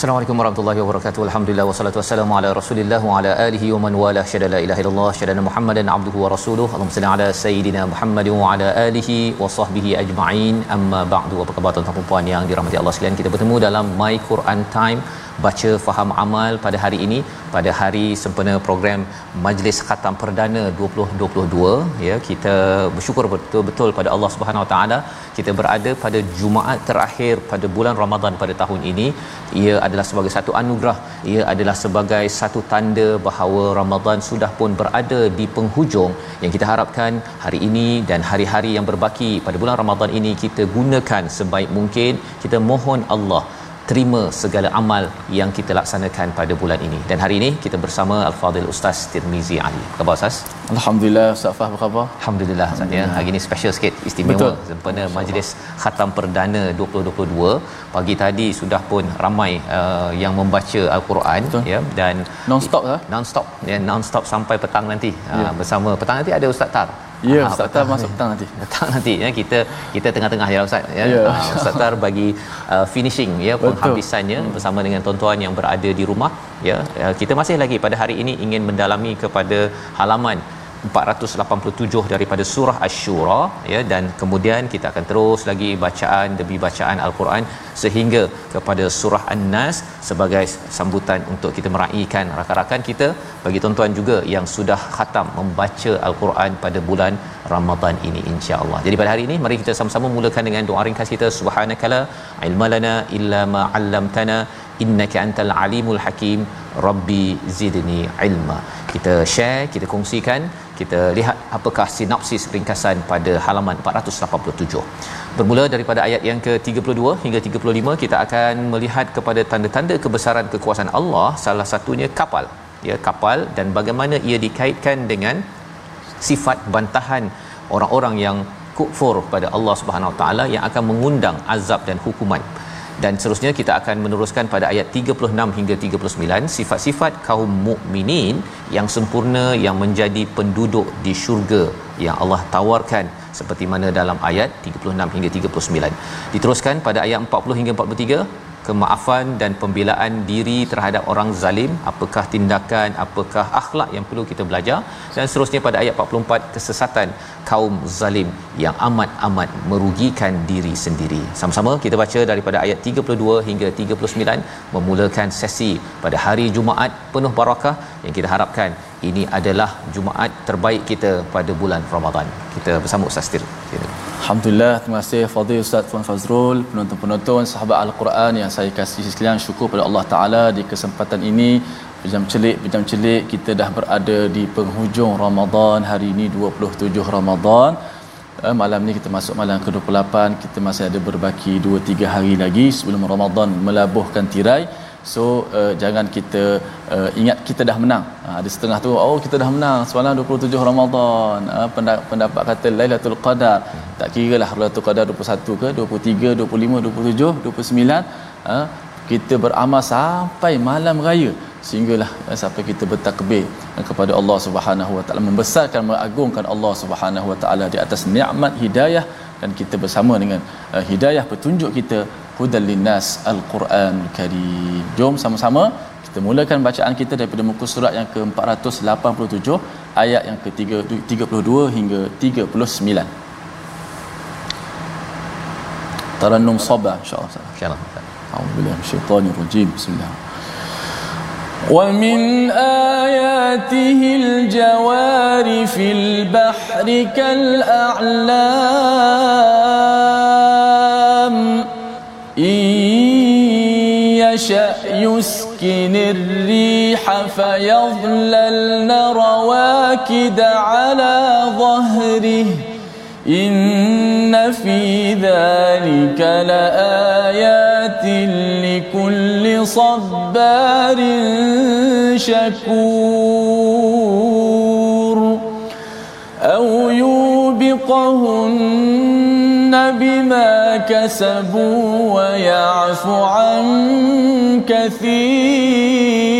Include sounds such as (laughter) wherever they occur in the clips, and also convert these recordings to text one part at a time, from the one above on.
Assalamualaikum warahmatullahi wabarakatuh. Alhamdulillah wassalatu wassalamu ala Rasulillah wa ala alihi wa man wala syada la ilaha illallah syada Muhammadan abduhu wa rasuluh. Allahumma salli ala sayidina Muhammad wa ala alihi wa sahbihi ajma'in. Amma ba'du. Apa khabar tuan-tuan dan puan yang dirahmati Allah sekalian? Kita bertemu dalam My Quran Time baca faham amal pada hari ini pada hari sempena program Majlis Khatam Perdana 2022 ya kita bersyukur betul-betul pada Allah Subhanahu Wa Taala. Kita berada pada Jumaat terakhir pada bulan Ramadan pada tahun ini. Ia adalah sebagai satu anugerah ia adalah sebagai satu tanda bahawa Ramadan sudah pun berada di penghujung. Yang kita harapkan hari ini dan hari-hari yang berbaki pada bulan Ramadan ini kita gunakan sebaik mungkin. Kita mohon Allah terima segala amal yang kita laksanakan pada bulan ini. Dan hari ini kita bersama Al-Fadhil Ustaz Tirmizi Ali. Apa khabar Ustaz? Alhamdulillah Ustaz Fah, apa khabar? Alhamdulillah Ustaz ya. Hari ini special sikit istimewa Betul. sempena majlis khatam perdana 2022. Pagi tadi sudah pun ramai uh, yang membaca Al-Quran Betul. ya dan Non-stop lah. non-stop ya non-stop sampai petang nanti. Ya. Uh, bersama petang nanti ada Ustaz Tar. Ya, Ah, Ustaz Tar masuk petang nanti. (laughs) petang nanti ya kita kita tengah-tengah ya Ustaz ya. Ya. Ah, Ustaz Tar bagi uh, finishing ya Betul. penghabisannya bersama dengan tuan-tuan yang berada di rumah ya. Uh, kita masih lagi pada hari ini ingin mendalami kepada halaman 487 daripada surah Asy-Syura ya dan kemudian kita akan terus lagi bacaan demi bacaan Al-Quran sehingga kepada surah An-Nas sebagai sambutan untuk kita meraihkan rakan-rakan kita. Bagi tuan-tuan juga yang sudah khatam membaca Al-Quran pada bulan Ramadan ini insya-Allah. Jadi pada hari ini mari kita sama-sama mulakan dengan doa ringkas kita. Subhanakala ilmalana illa ma 'allamtana innaka antal alimul hakim. Rabbi zidni ilma. Kita share kita kongsikan kita lihat apakah sinopsis ringkasan pada halaman 487 bermula daripada ayat yang ke-32 hingga 35 kita akan melihat kepada tanda-tanda kebesaran kekuasaan Allah salah satunya kapal. Ya kapal dan bagaimana ia dikaitkan dengan sifat bantahan orang-orang yang kufur pada Allah Subhanahu Wa Taala yang akan mengundang azab dan hukuman dan seterusnya kita akan meneruskan pada ayat 36 hingga 39 sifat-sifat kaum mukminin yang sempurna yang menjadi penduduk di syurga yang Allah tawarkan. Seperti mana dalam ayat 36 hingga 39 diteruskan pada ayat 40 hingga 43 kemaafan dan pembelaan diri terhadap orang zalim. Apakah tindakan apakah akhlak yang perlu kita belajar? Dan seterusnya pada ayat 44 kesesatan kaum zalim yang amat-amat merugikan diri sendiri. Sama-sama kita baca daripada ayat 32 hingga 39 memulakan sesi pada hari Jumaat penuh barakah yang kita harapkan ini adalah Jumaat terbaik kita pada bulan Ramadan. Kita bersama Ustaz Tir. Alhamdulillah, terima kasih Fadil Ustaz Tuan Fazrul, penonton-penonton sahabat Al-Quran yang saya kasih sekalian syukur pada Allah Taala di kesempatan ini Pejam celik, pejam celik kita dah berada di penghujung Ramadan hari ini 27 Ramadan. Eh, malam ni kita masuk malam ke-28, kita masih ada berbaki 2 3 hari lagi sebelum Ramadan melabuhkan tirai. So uh, jangan kita uh, ingat kita dah menang. Uh, ada setengah tu oh kita dah menang semalam 27 Ramadan. Uh, pendapat, pendapat kata Lailatul Qadar. Tak kira lah Lailatul Qadar 21 ke 23, 25, 27, 29. Uh, kita beramal sampai malam raya sehinggalah eh, sampai kita bertakbir eh, kepada Allah Subhanahu Wa Taala membesarkan mengagungkan Allah Subhanahu Wa Taala di atas nikmat hidayah dan kita bersama dengan uh, hidayah petunjuk kita hudal linnas al-Quran Karim. Jom sama-sama kita mulakan bacaan kita daripada muka surat yang ke-487 ayat yang ke-32 hingga 39. Tarannum Sabah insya-Allah. Insya-Allah. Auzubillahi minasyaitanir rajim. Bismillahirrahmanirrahim. ومن آياته الجوار في البحر كالأعلام. إن يشأ يسكن الريح فيظللن رواكد على ظهره. إن في ذلك لآيات لكل صبار شكور أو يوبقهن بما كسبوا ويعفو عن كثير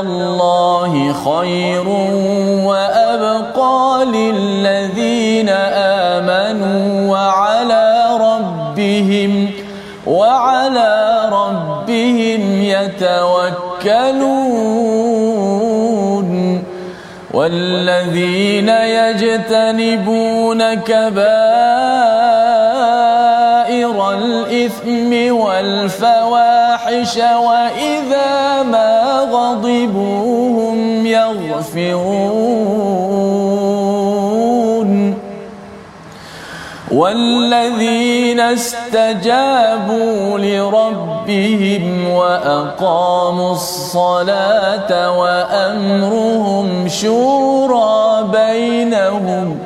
الله خير وأبقى للذين آمنوا وعلى ربهم وعلى ربهم يتوكلون والذين يجتنبون كبائر الإثم والفواحش وإذا ما غضبوا هم يغفرون. والذين استجابوا لربهم وأقاموا الصلاة وأمرهم شورى بينهم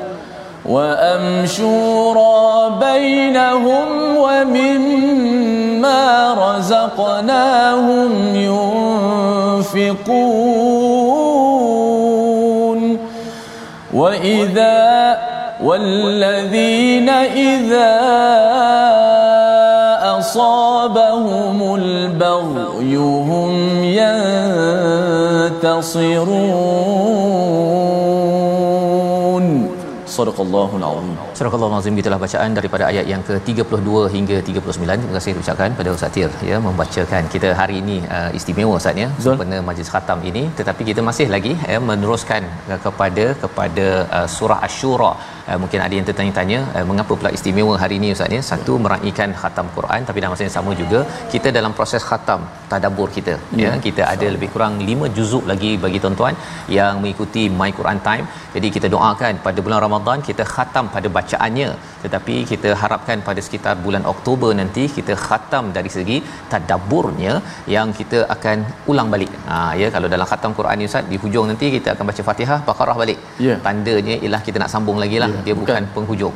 وأم شورى بينهم ومما رزقناهم ينفقون. وإذا والذين إذا أصابهم البغي هم ينتصرون. صدق الله العظيم. Surah Al-Azim itulah bacaan daripada ayat yang ke-32 hingga 39. Terima kasih ucapkan pada Ustaz Tir ya membacakan kita hari ini uh, istimewa Ustaz ya sempena majlis khatam ini tetapi kita masih lagi ya meneruskan uh, kepada kepada uh, surah Asy-Syura. Uh, mungkin ada yang tertanya-tanya uh, mengapa pula istimewa hari ini Ustaz ya? Satu meraikan khatam Quran tapi dalam masa yang sama juga kita dalam proses khatam tadabbur kita ya. ya. Kita ada lebih kurang 5 juzuk lagi bagi tuan-tuan yang mengikuti My Quran Time. Jadi kita doakan pada bulan Ramadan kita khatam pada bacaannya tetapi kita harapkan pada sekitar bulan Oktober nanti kita khatam dari segi tadabburnya yang kita akan ulang balik. Ha ya kalau dalam khatam Quran ni Ustaz di hujung nanti kita akan baca Fatihah Baqarah balik. Ya. Tandanya ialah kita nak sambung lagi lah. Ya, Dia bukan, bukan- penghujung.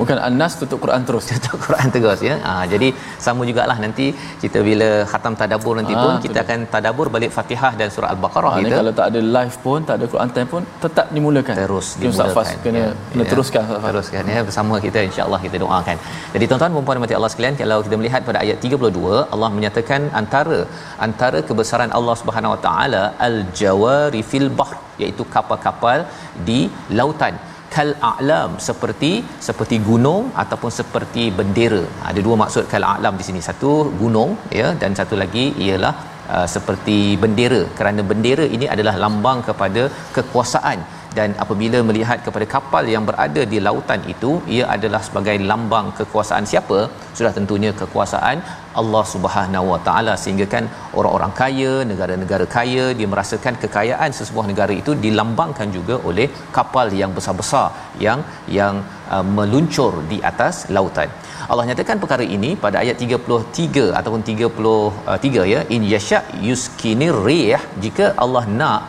bukan An-Nas tutup Quran terus (laughs) Tutup Quran terus ya. Ha, jadi sama jugalah nanti kita bila khatam tadabbur nanti Ah, pun kita betul. akan tadabbur balik Fatihah dan surah Al-Baqarah Ha, kita. kalau tak ada live pun, tak ada Quran time pun tetap dimulakan. terus Kita Ustaz Fas dimulakan. kena, Ya, kena ya. teruskan Ustaz Fas. teruskan ya bersama kita insya-Allah kita doakan. Jadi tuan-tuan dan puan mati Allah sekalian kalau kita melihat pada ayat 32 Allah menyatakan antara antara kebesaran Allah Subhanahu Wa Taala al-jawari fil bahr iaitu kapal-kapal di lautan kal a'lam seperti seperti gunung ataupun seperti bendera. Ada dua maksud kal a'lam di sini. Satu gunung ya dan satu lagi ialah uh, seperti bendera. Kerana bendera ini adalah lambang kepada kekuasaan. Dan apabila melihat kepada kapal yang berada di lautan itu ia adalah sebagai lambang kekuasaan siapa? Sudah tentunya kekuasaan Allah Subhanahu Wa Taala. Sehingga kan orang-orang kaya negara-negara kaya dia merasakan kekayaan sesebuah negara itu dilambangkan juga oleh kapal yang besar-besar yang yang uh, meluncur di atas lautan. Allah nyatakan perkara ini pada ayat 33 ataupun 33 ya. In yasha yuskinir rih jika Allah nak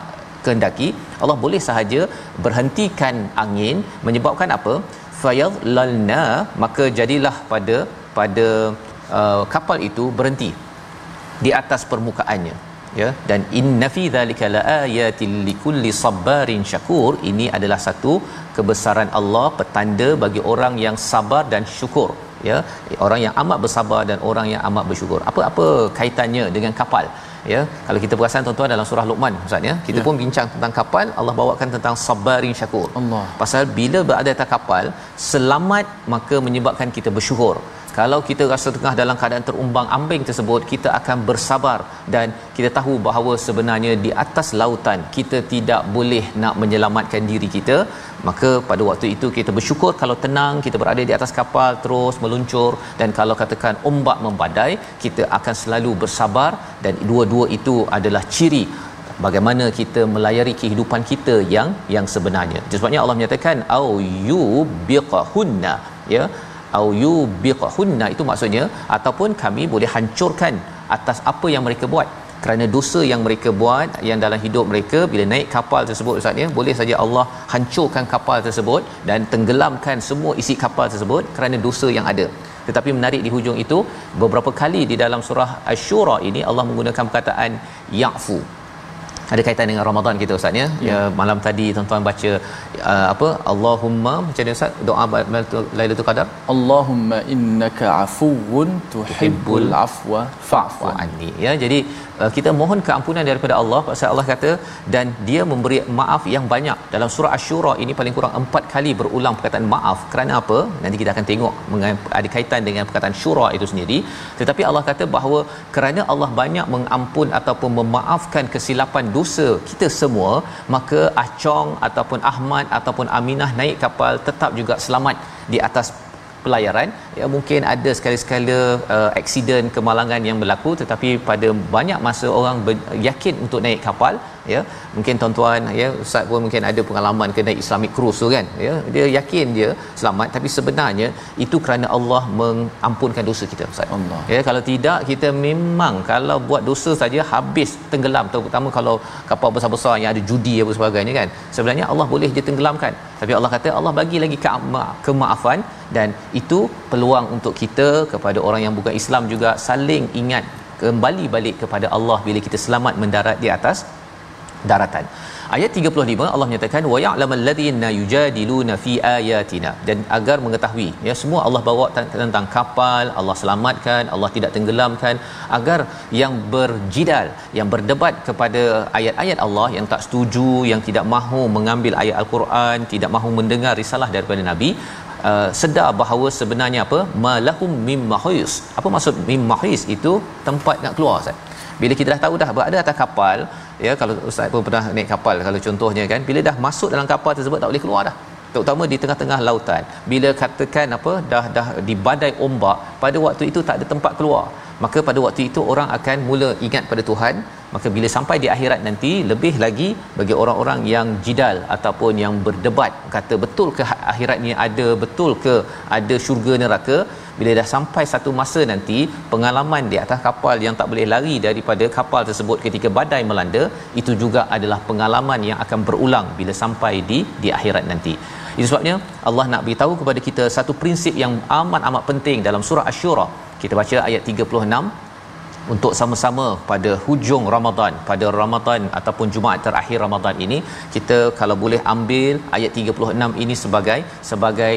kehendaki Allah boleh sahaja berhentikan angin menyebabkan apa? Fayadlalna maka jadilah pada pada uh, kapal itu berhenti di atas permukaannya ya. Dan inna fi dzalika laayatil likulli sabarin syakur ini adalah satu kebesaran Allah petanda bagi orang yang sabar dan syukur ya. Orang yang amat bersabar dan orang yang amat bersyukur. Apa apa kaitannya dengan kapal ya? Kalau kita perasan tuan-tuan dalam surah Luqman ustaz ya kita ya. pun bincang tentang kapal Allah bawakan tentang sabarin syakur. Allah. Pasal bila berada atas kapal selamat maka menyebabkan kita bersyukur kalau kita rasa tengah dalam keadaan terumbang ambing tersebut kita akan bersabar dan kita tahu bahawa sebenarnya di atas lautan kita tidak boleh nak menyelamatkan diri kita. Maka pada waktu itu kita bersyukur kalau tenang kita berada di atas kapal terus meluncur dan kalau katakan ombak membadai kita akan selalu bersabar dan dua-dua itu adalah ciri bagaimana kita melayari kehidupan kita yang yang sebenarnya. Sebabnya Allah menyatakan au yu ya au yubiqhunna itu maksudnya ataupun kami boleh hancurkan atas apa yang mereka buat. Kerana dosa yang mereka buat yang dalam hidup mereka bila naik kapal tersebut ustaz ya boleh saja Allah hancurkan kapal tersebut dan tenggelamkan semua isi kapal tersebut kerana dosa yang ada. Tetapi menarik di hujung itu beberapa kali di dalam surah asy-syura ini Allah menggunakan perkataan ya'fu ada kaitan dengan Ramadan kita ustaz ya. ya. malam tadi tuan-tuan baca uh, apa? Allahumma macam mana ustaz? Doa Lailatul Qadar? Allahumma innaka afuwun tuhibbul afwa fa'fu anni. ya jadi uh, kita mohon keampunan daripada Allah pasal Allah kata dan dia memberi maaf yang banyak. Dalam surah asy-syura ini paling kurang empat kali berulang perkataan maaf. Kerana apa? Nanti kita akan tengok ada kaitan dengan perkataan syura itu sendiri. Tetapi Allah kata bahawa kerana Allah banyak mengampun ataupun memaafkan kesilapan dosa kita semua maka Acong ataupun Ahmad ataupun Aminah naik kapal tetap juga selamat di atas pelayaran. Ya mungkin ada sekali-sekala uh, aksiden kemalangan yang berlaku tetapi pada banyak masa orang ber- yakin untuk naik kapal ya mungkin tuan-tuan ya ustaz pun mungkin ada pengalaman kena Islamic cruise tu kan ya. Dia yakin dia selamat tapi sebenarnya itu kerana Allah mengampunkan dosa kita ustaz. Allah. Ya kalau tidak kita memang kalau buat dosa saja habis tenggelam. Terutama kalau kapal besar-besar yang ada judi apa sebagainya kan sebenarnya Allah boleh dia tenggelamkan. Tapi Allah kata Allah bagi lagi kema- kemaafan dan itu peluang untuk kita kepada orang yang bukan Islam juga saling ingat kembali balik kepada Allah bila kita selamat mendarat di atas daratan. Ayat 35 Allah menyatakan wa ya'lamal ladzina yujadiluna fi ayatina. Dan agar mengetahui ya semua Allah bawa tentang kapal Allah selamatkan Allah tidak tenggelamkan agar yang berjidal yang berdebat kepada ayat-ayat Allah yang tak setuju yang tidak mahu mengambil ayat al-Quran tidak mahu mendengar risalah daripada nabi Uh, sedar bahawa sebenarnya apa? Malahum mim mahis. Apa maksud mim mahis itu tempat nak keluar Ustaz. Bila kita dah tahu dah berada atas kapal ya kalau ustaz pun pernah naik kapal kalau contohnya kan bila dah masuk dalam kapal tersebut tak boleh keluar dah. Terutama di tengah-tengah lautan. Bila katakan apa dah dah di badai ombak pada waktu itu tak ada tempat keluar. Maka pada waktu itu orang akan mula ingat pada Tuhan maka bila sampai di akhirat nanti lebih lagi bagi orang-orang yang jidal ataupun yang berdebat kata betul ke akhirat ni ada betul ke ada syurga neraka bila dah sampai satu masa nanti pengalaman di atas kapal yang tak boleh lari daripada kapal tersebut ketika badai melanda itu juga adalah pengalaman yang akan berulang bila sampai di di akhirat nanti. Itu sebabnya Allah nak beritahu kepada kita satu prinsip yang amat amat penting dalam surah asy-syura kita baca ayat 36 untuk sama-sama pada hujung Ramadan pada Ramadan ataupun Jumaat terakhir Ramadan ini kita kalau boleh ambil ayat 36 ini sebagai sebagai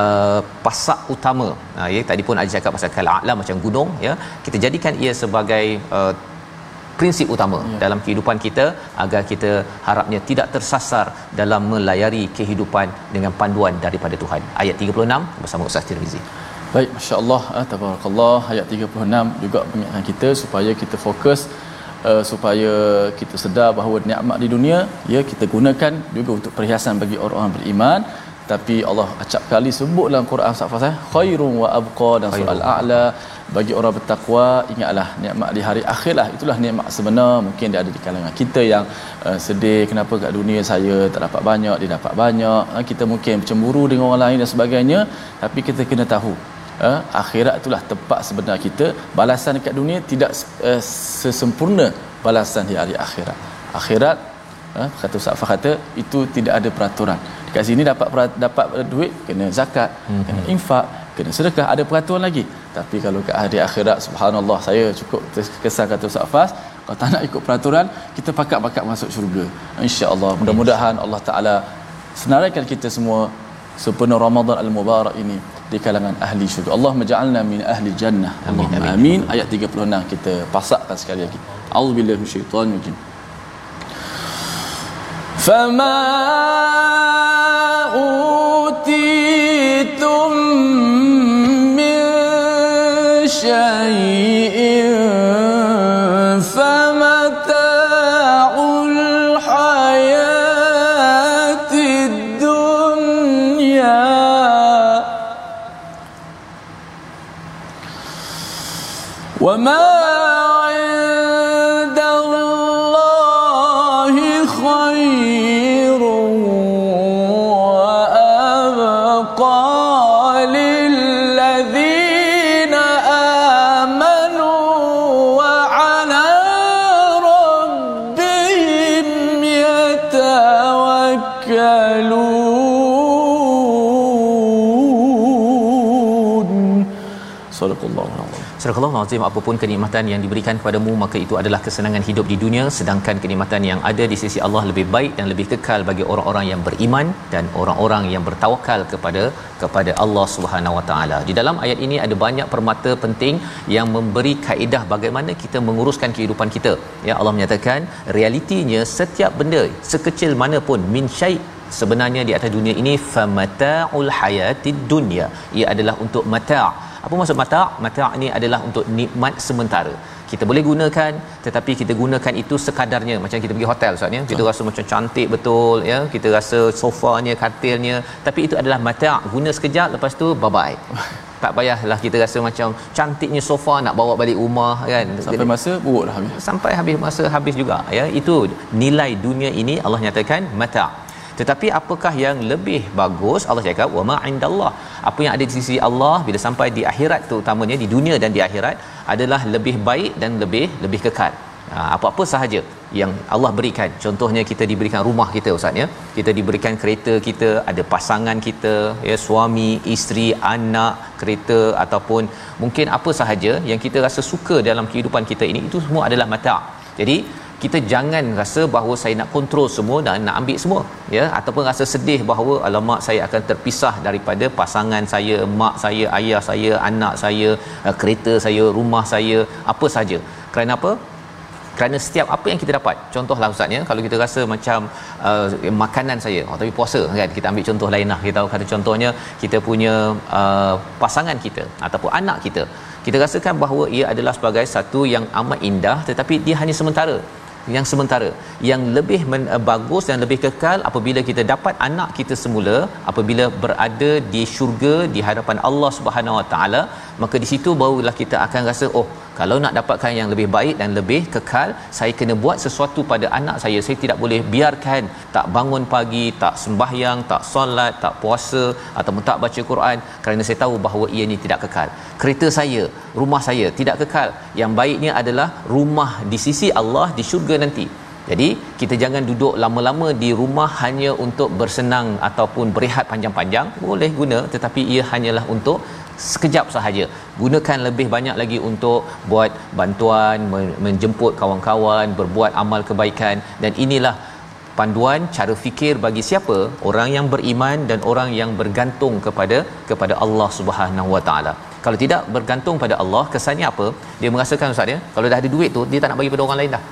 uh, pasak utama. Uh, ya tadi pun ada cakap pasal kala'la macam gunung ya. Kita jadikan ia sebagai uh, prinsip utama ya. dalam kehidupan kita agar kita harapnya tidak tersasar dalam melayari kehidupan dengan panduan daripada Tuhan. Ayat 36 bersama Ustaz Tirmizi. Baik, masya-Allah, ah, tabarakallah ayat 36 juga mengingatkan kita supaya kita fokus uh, supaya kita sedar bahawa nikmat di dunia ya kita gunakan juga untuk perhiasan bagi orang-orang beriman. Tapi Allah acap kali sebut dalam Quran surah eh khairun wa abqa dan surah al-a'la bagi orang bertakwa ingatlah nikmat di hari akhir lah. Itulah nikmat sebenar mungkin dia ada di kalangan kita yang uh, sedih kenapa kat dunia saya tak dapat banyak dia dapat banyak. Uh, kita mungkin cemburu dengan orang lain dan sebagainya tapi kita kena tahu uh, akhirat itulah tempat sebenar kita. Balasan dekat dunia tidak uh, sesempurna balasan di hari akhirat. Akhirat uh, kata Ustaz kata itu tidak ada peraturan. Dekat sini dapat dapat duit kena zakat hmm. kena infak kena sedekah. Ada peraturan lagi. Tapi kalau ke hari akhirat subhanallah saya cukup kesan kata Ustaz Fas kalau tak nak ikut peraturan kita pakat-pakat masuk syurga. insya-Allah mudah-mudahan Allah taala senaraikan kita semua. Sepenuh Ramadan al-Mubarak ini di kalangan ahli syurga. Allah menja'alna min ahli jannah. Amin. Amin. amin. Ayat 36 kita pasakkan sekali lagi. A'udzubillahi minasyaitonir rajim. Fama Surah Al-Azim apapun kenikmatan yang diberikan kepadamu maka itu adalah kesenangan hidup di dunia sedangkan kenikmatan yang ada di sisi Allah lebih baik dan lebih kekal bagi orang-orang yang beriman dan orang-orang yang bertawakal kepada kepada Allah Subhanahu Wa Taala. Di dalam ayat ini ada banyak permata penting yang memberi kaedah bagaimana kita menguruskan kehidupan kita. Ya Allah menyatakan realitinya setiap benda sekecil mana pun min syai sebenarnya di atas dunia ini famataul hayatid dunya. Ia adalah untuk mata' Apa maksud mata'? Mata' ni adalah untuk nikmat sementara. Kita boleh gunakan tetapi kita gunakan itu sekadarnya macam kita pergi hotel Ustaz ya. Kita rasa macam cantik betul ya. Kita rasa sofanya, katilnya tapi itu adalah mata' guna sekejap lepas tu bye bye. (laughs) tak payahlah kita rasa macam cantiknya sofa nak bawa balik rumah kan sampai masa buruk dah habis sampai habis masa habis juga ya itu nilai dunia ini Allah nyatakan mata tetapi apakah yang lebih bagus? Allah cakap wa ma indallah. Apa yang ada di sisi Allah bila sampai di akhirat terutamanya di dunia dan di akhirat adalah lebih baik dan lebih lebih kekal. Ha, apa-apa sahaja yang Allah berikan. Contohnya kita diberikan rumah kita ustaz ya. Kita diberikan kereta kita ada pasangan kita ya suami isteri anak kereta ataupun mungkin apa sahaja yang kita rasa suka dalam kehidupan kita ini itu semua adalah mata. Jadi kita jangan rasa bahawa saya nak kontrol semua dan nak ambil semua ya ataupun rasa sedih bahawa alamak saya akan terpisah daripada pasangan saya mak saya ayah saya anak saya uh, kereta saya rumah saya apa saja. Kerana apa? Kerana setiap apa yang kita dapat. Contohlah ustaz ya kalau kita rasa macam uh, makanan saya oh, tapi puasa kan kita ambil contoh lain lah. Kita tahu kata contohnya kita punya uh, pasangan kita ataupun anak kita. Kita rasakan bahawa ia adalah sebagai satu yang amat indah tetapi dia hanya sementara yang sementara yang lebih men, uh, bagus dan lebih kekal apabila kita dapat anak kita semula apabila berada di syurga di hadapan Allah Subhanahu Wa Taala maka di situ barulah kita akan rasa oh kalau nak dapatkan yang lebih baik dan lebih kekal saya kena buat sesuatu pada anak saya. Saya tidak boleh biarkan tak bangun pagi tak sembahyang tak solat tak puasa ataupun tak baca Quran kerana saya tahu bahawa ia ini tidak kekal. Kereta saya rumah saya tidak kekal. Yang baiknya adalah rumah di sisi Allah di syurga nanti. Jadi kita jangan duduk lama-lama di rumah hanya untuk bersenang ataupun berehat panjang-panjang. Boleh guna tetapi ia hanyalah untuk sekejap sahaja. Gunakan lebih banyak lagi untuk buat bantuan menjemput kawan-kawan berbuat amal kebaikan. Dan inilah panduan cara fikir bagi siapa? Orang yang beriman dan orang yang bergantung kepada kepada Allah Subhanahu Wa Taala. Kalau tidak bergantung pada Allah kesannya apa? Dia merasakan ustaz ya kalau dah ada duit tu dia tak nak bagi pada orang lain dah.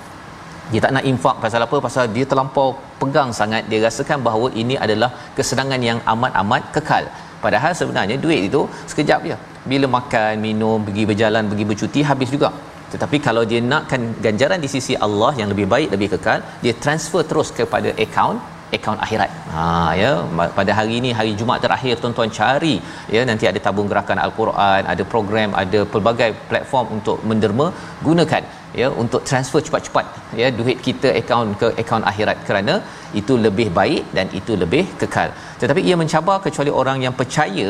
Dia tak nak infak pasal apa? Pasal dia terlampau pegang sangat. Dia rasakan bahawa ini adalah kesenangan yang amat-amat kekal Padahal sebenarnya duit itu sekejap je. Bila makan, minum, pergi berjalan, pergi bercuti habis juga. Tetapi kalau dia nakkan ganjaran di sisi Allah yang lebih baik, lebih kekal, dia transfer terus kepada akaun akaun akhirat. Ha ya, pada hari ini hari Jumaat terakhir tuan-tuan cari ya nanti ada tabung gerakan al-Quran, ada program, ada pelbagai platform untuk menderma gunakan ya untuk transfer cepat-cepat ya duit kita akaun ke akaun akhirat kerana itu lebih baik dan itu lebih kekal. Tetapi ia mencabar kecuali orang yang percaya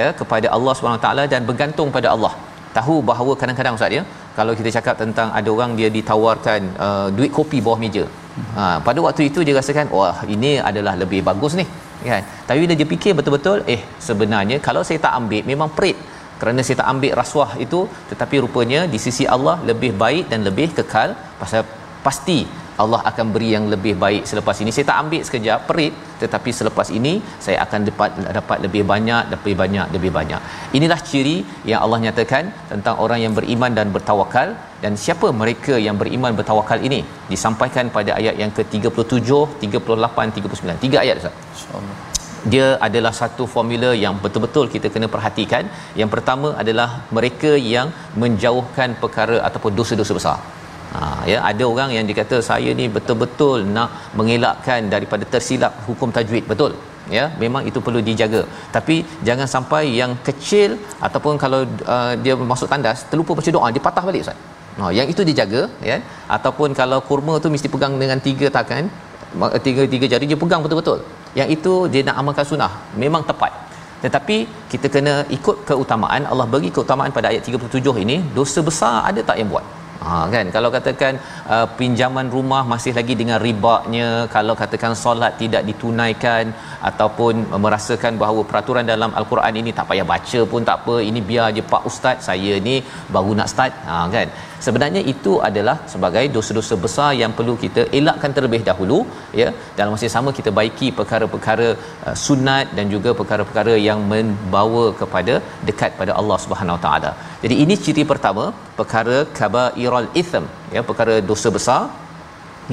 ya kepada Allah Subhanahu taala dan bergantung pada Allah. Tahu bahawa kadang-kadang ustaz ya, kalau kita cakap tentang ada orang dia ditawarkan uh, duit kopi bawah meja. Ha pada waktu itu dia rasakan wah ini adalah lebih bagus ni kan. Tapi bila dia fikir betul-betul eh sebenarnya kalau saya tak ambil memang perit kerana saya tak ambil rasuah itu tetapi rupanya di sisi Allah lebih baik dan lebih kekal pasal pasti Allah akan beri yang lebih baik selepas ini. Saya tak ambil sekejap perit tetapi selepas ini saya akan dapat dapat lebih banyak lebih banyak lebih banyak. Inilah ciri yang Allah nyatakan tentang orang yang beriman dan bertawakal. Dan siapa mereka yang beriman bertawakal ini? Disampaikan pada ayat yang ke-37 38 39 tiga ayat Ustaz. Insyaallah dia adalah satu formula yang betul-betul kita kena perhatikan. Yang pertama adalah mereka yang menjauhkan perkara ataupun dosa-dosa besar. Ha, ya ada orang yang dikata saya ni betul-betul nak mengelakkan daripada tersilap hukum tajwid. Betul ya memang itu perlu dijaga. Tapi jangan sampai yang kecil ataupun kalau uh, dia masuk tandas terlupa baca doa dia patah balik ustaz. Ha yang itu dijaga ya. Ataupun kalau kurma tu mesti pegang dengan tiga tangan tiga tiga jari dia pegang betul-betul yang itu dia nak amalkan sunnah. Memang tepat. Tetapi kita kena ikut keutamaan. Allah bagi keutamaan pada ayat 37 ini dosa besar ada tak yang buat? Ha kan? Kalau katakan uh, pinjaman rumah masih lagi dengan ribanya kalau katakan solat tidak ditunaikan ataupun merasakan bahawa peraturan dalam al-Quran ini tak payah baca pun tak apa ini biar je pak ustaz saya ni baru nak start. Ha kan sebenarnya itu adalah sebagai dosa-dosa besar yang perlu kita elakkan terlebih dahulu ya. Dalam masa yang sama kita baiki perkara-perkara uh, sunat dan juga perkara-perkara yang membawa kepada dekat pada Allah Subhanahu Wa Taala. Jadi ini ciri pertama perkara kabairal itham ya perkara dosa besar.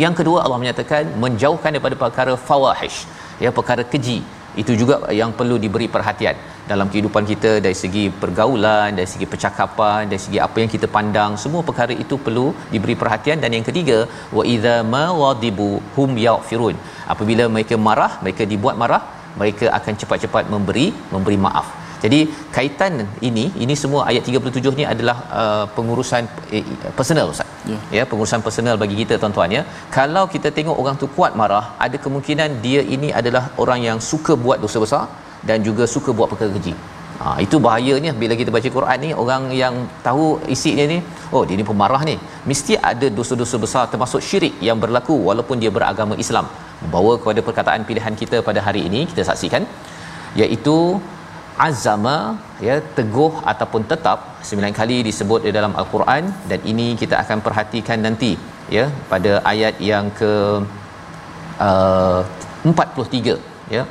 Yang kedua Allah menyatakan menjauhkan daripada perkara fawahish ya perkara keji itu juga yang perlu diberi perhatian dalam kehidupan kita dari segi pergaulan dari segi percakapan dari segi apa yang kita pandang. Semua perkara itu perlu diberi perhatian. Dan yang ketiga wa idza mawadibu hum yaghfirun. Apabila mereka marah mereka dibuat marah mereka akan cepat-cepat memberi memberi maaf jadi kaitan ini ini semua ayat 37 ni adalah uh, pengurusan eh, personal ustaz. Yeah. Ya, pengurusan personal bagi kita tuan-tuan ya. Kalau kita tengok orang tu kuat marah, ada kemungkinan dia ini adalah orang yang suka buat dosa besar dan juga suka buat perkara keji. Ha, itu bahayanya bila kita baca Quran ni orang yang tahu isi dia ni oh dia ni pemarah ni mesti ada dosa-dosa besar termasuk syirik yang berlaku walaupun dia beragama Islam membawa kepada perkataan pilihan kita pada hari ini kita saksikan iaitu azama ya teguh ataupun tetap sembilan kali disebut di dalam al-Quran dan ini kita akan perhatikan nanti ya pada ayat yang ke uh, 43 ya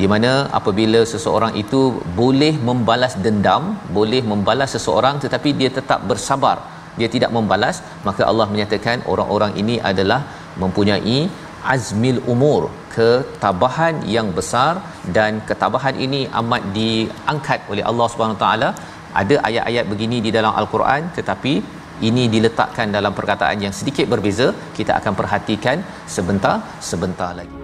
di mana apabila seseorang itu boleh membalas dendam boleh membalas seseorang tetapi dia tetap bersabar dia tidak membalas maka Allah menyatakan orang-orang ini adalah mempunyai azmil umur ketabahan yang besar dan ketabahan ini amat diangkat oleh Allah Subhanahu taala. Ada ayat-ayat begini di dalam al-Quran tetapi ini diletakkan dalam perkataan yang sedikit berbeza. Kita akan perhatikan sebentar sebentar lagi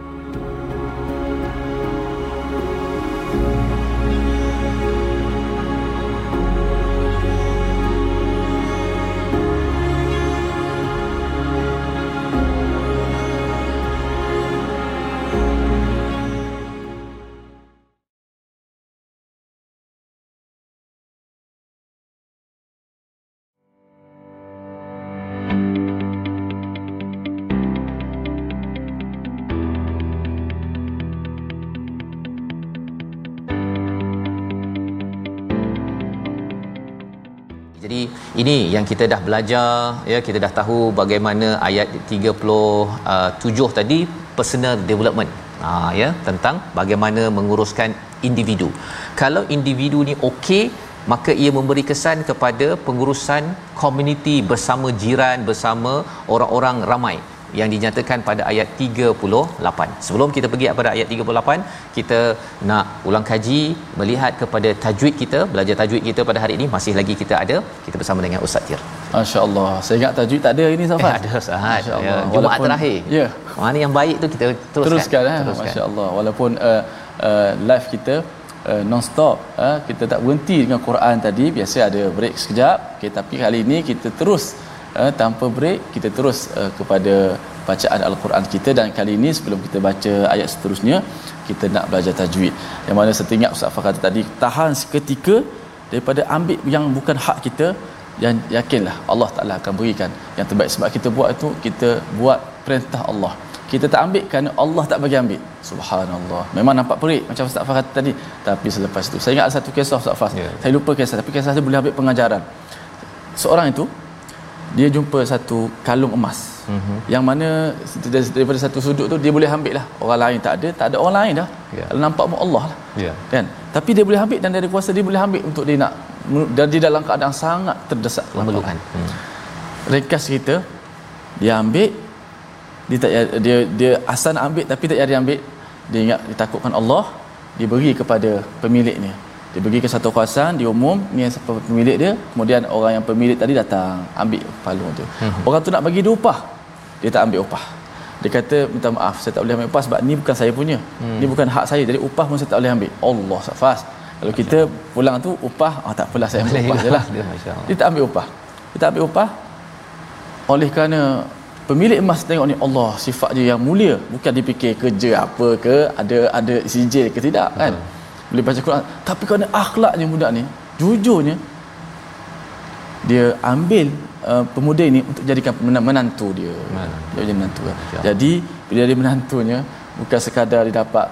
Jadi ini yang kita dah belajar ya kita dah tahu bagaimana ayat 37 tadi personal development. Ha ya tentang bagaimana menguruskan individu. Kalau individu ni okey maka ia memberi kesan kepada pengurusan komuniti bersama jiran bersama orang-orang ramai yang dinyatakan pada ayat 38. Sebelum kita pergi pada ayat 38, kita nak ulang kaji melihat kepada tajwid kita, belajar tajwid kita pada hari ini masih lagi kita ada kita bersama dengan Ustaz Tir. Masya-Allah. Saya ingat tajwid tak ada ini Safan. Eh, ada Ustaz. Ya, Jumaat terakhir. Ya. Mana yang baik tu kita teruskan. Teruskan, eh? teruskan. Masya-Allah. Walaupun uh, uh, live kita uh, non-stop uh, kita tak berhenti dengan Quran tadi biasa ada break sekejap okay, tapi kali ini kita terus uh, tanpa break kita terus uh, kepada bacaan al-Quran kita. Dan kali ini sebelum kita baca ayat seterusnya kita nak belajar tajwid. Yang mana setinggal Ustaz Fah kata tadi tahan seketika daripada ambil yang bukan hak kita. Yang yakinlah Allah Taala akan berikan. Yang terbaik sebab kita buat itu kita buat perintah Allah. Kita tak ambil kerana Allah tak bagi ambil. Subhanallah. Memang nampak perik macam Ustaz Fah kata tadi. Tapi selepas itu saya ingat ada satu kisah Ustaz Fah. Ya. saya lupa kisah tapi kisah tu boleh ambil pengajaran. Seorang itu dia jumpa satu kalung emas. Mhm. yang mana dari- daripada satu sudut tu dia boleh ambil lah. Orang lain tak ada tak ada orang lain dah. Kalau nampak pun Allah lah. Ya. kan? Tapi dia boleh ambil dan dari kuasa dia boleh ambil untuk dia nak dan dia dalam keadaan sangat terdesak. Memerlukan. Hmm. ringkas cerita dia ambil dia tak dia dia asal nak ambil tapi tak jadi ambil. Dia ingat dia takutkan Allah dia beri kepada pemiliknya dia bagi ke satu kawasan dia umum ni yang siapa pemilik dia kemudian orang yang pemilik tadi datang ambil palung tu. Mhm. orang tu nak bagi dia upah. Dia tak ambil upah. Dia kata minta maaf saya tak boleh ambil upah sebab ni bukan saya punya. Hmm. ni bukan hak saya jadi upah pun saya tak boleh ambil. Allah safas kalau kita pulang tu upah oh tak apalah saya ambil upah juga. je lah. (laughs) Dia, tak ambil upah. Dia tak ambil upah oleh kerana pemilik emas tengok ni Allah sifat dia yang mulia. Bukan dipikir kerja apa ke ada ada sijil ke tidak kan boleh baca Quran tapi kerana akhlaknya budak ni jujurnya dia ambil uh, pemuda ini untuk jadikan mena- menantu dia Mana? dia jadi menantu Masya jadi bila dia menantunya bukan sekadar dia dapat